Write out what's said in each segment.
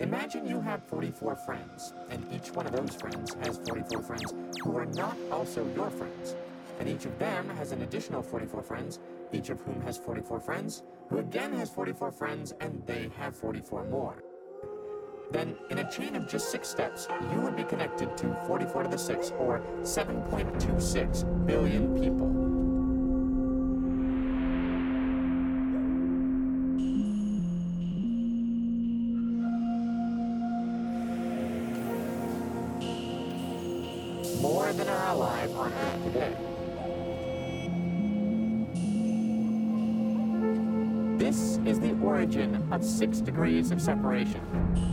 Imagine you have 44 friends, and each one of those friends has 44 friends who are not also your friends. And each of them has an additional 44 friends, each of whom has 44 friends, who again has 44 friends, and they have 44 more. Then, in a chain of just six steps, you would be connected to 44 to the 6, or 7.26 billion people. Of separation.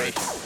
Degrees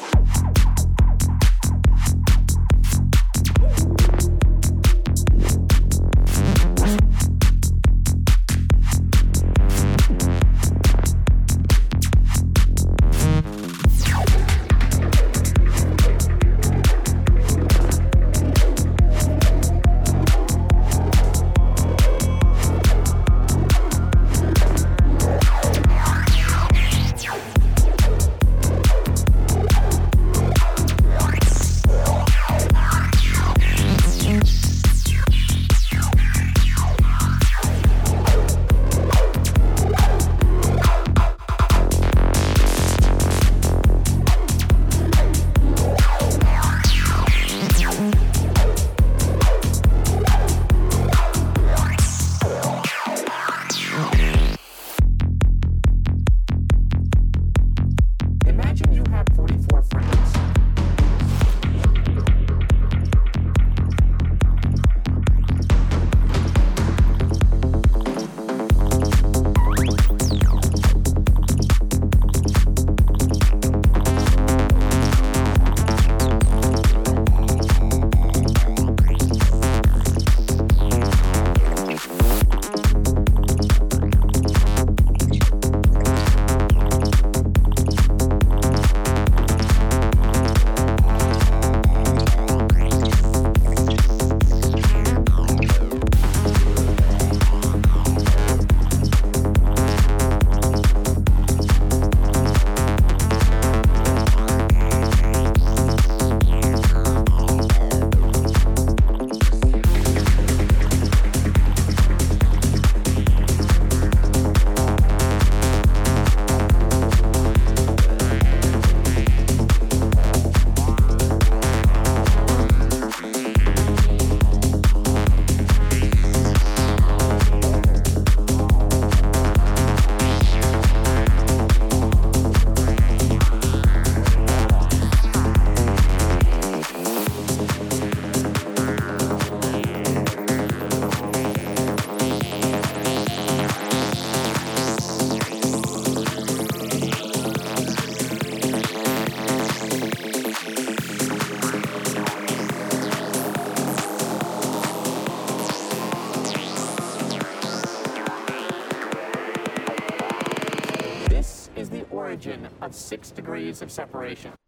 degrees of separation.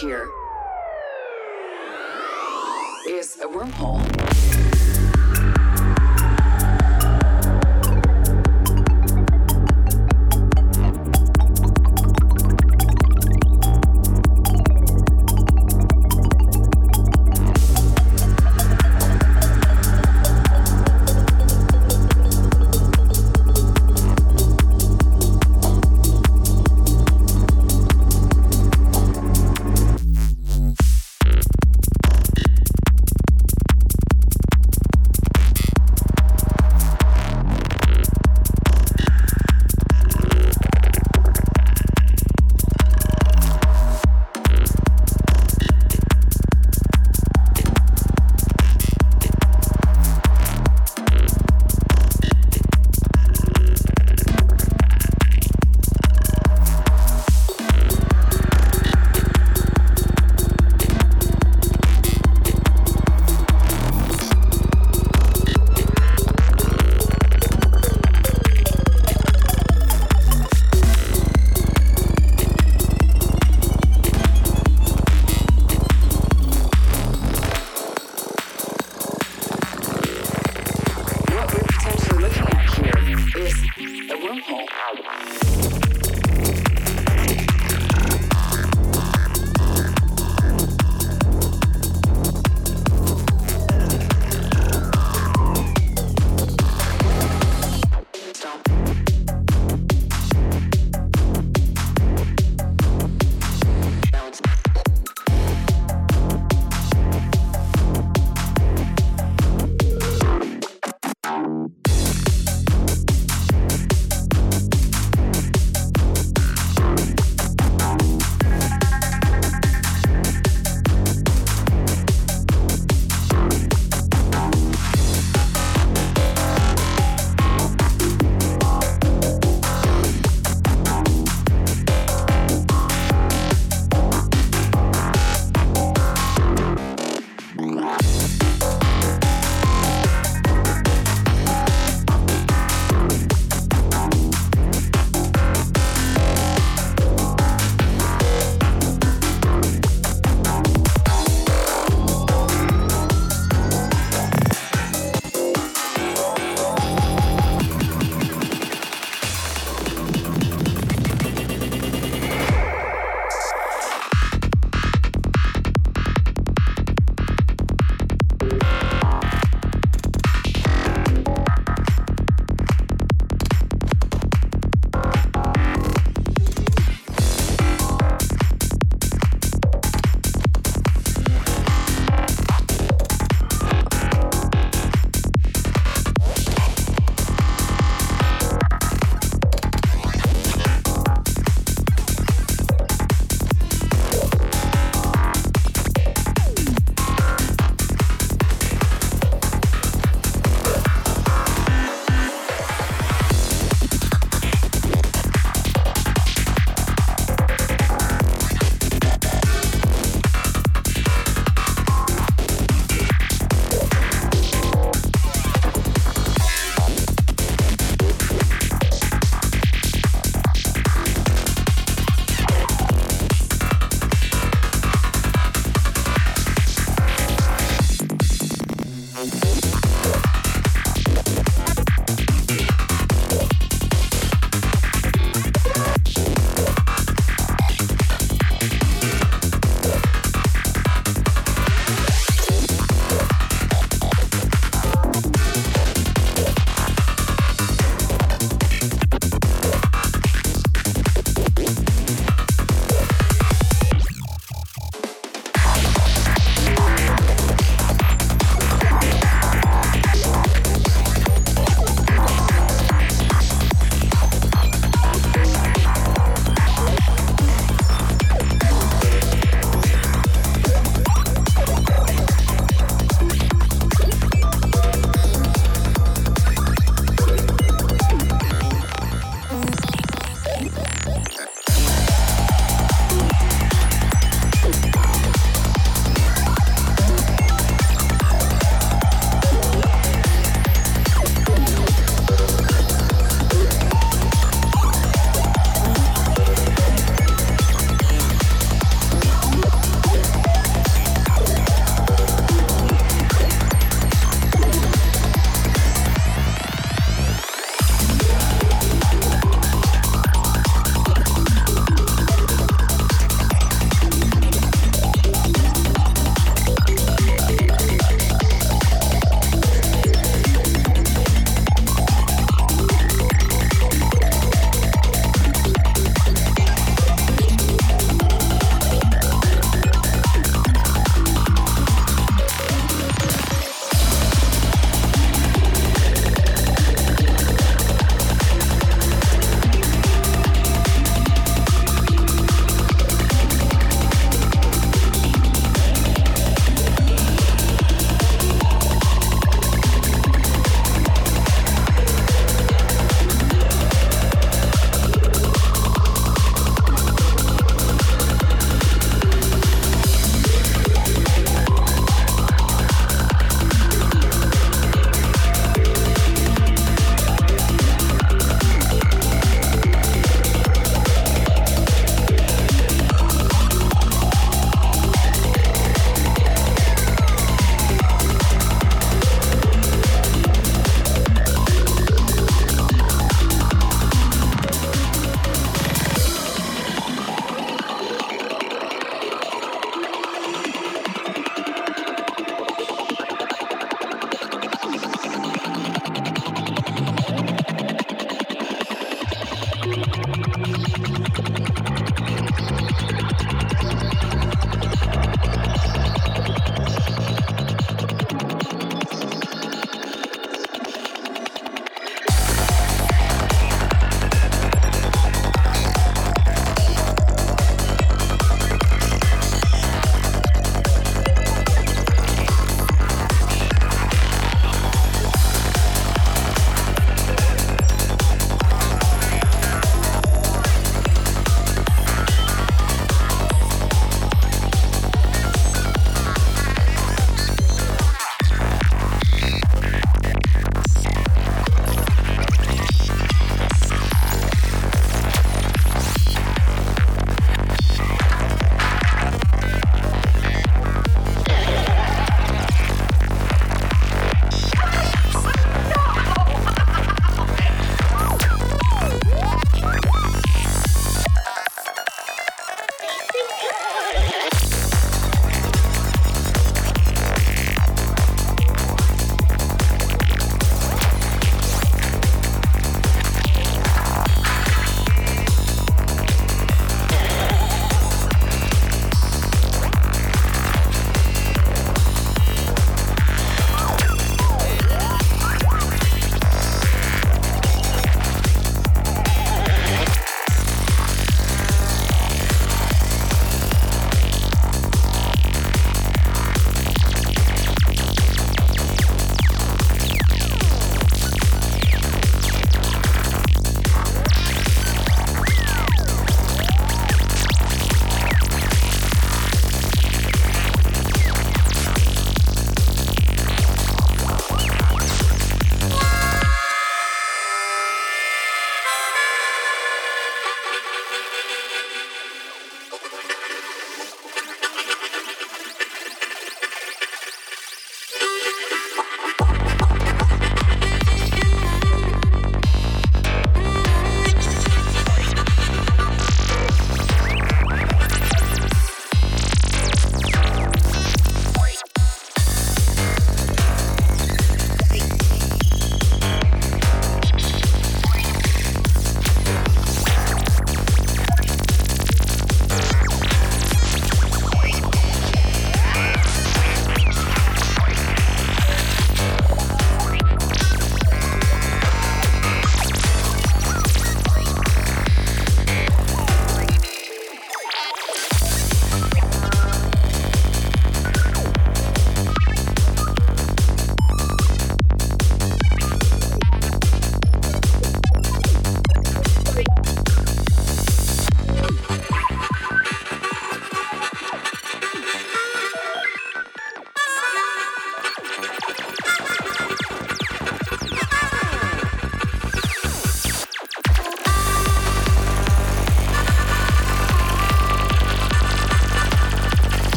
Here is a wormhole.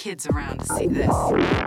Kids around to see this.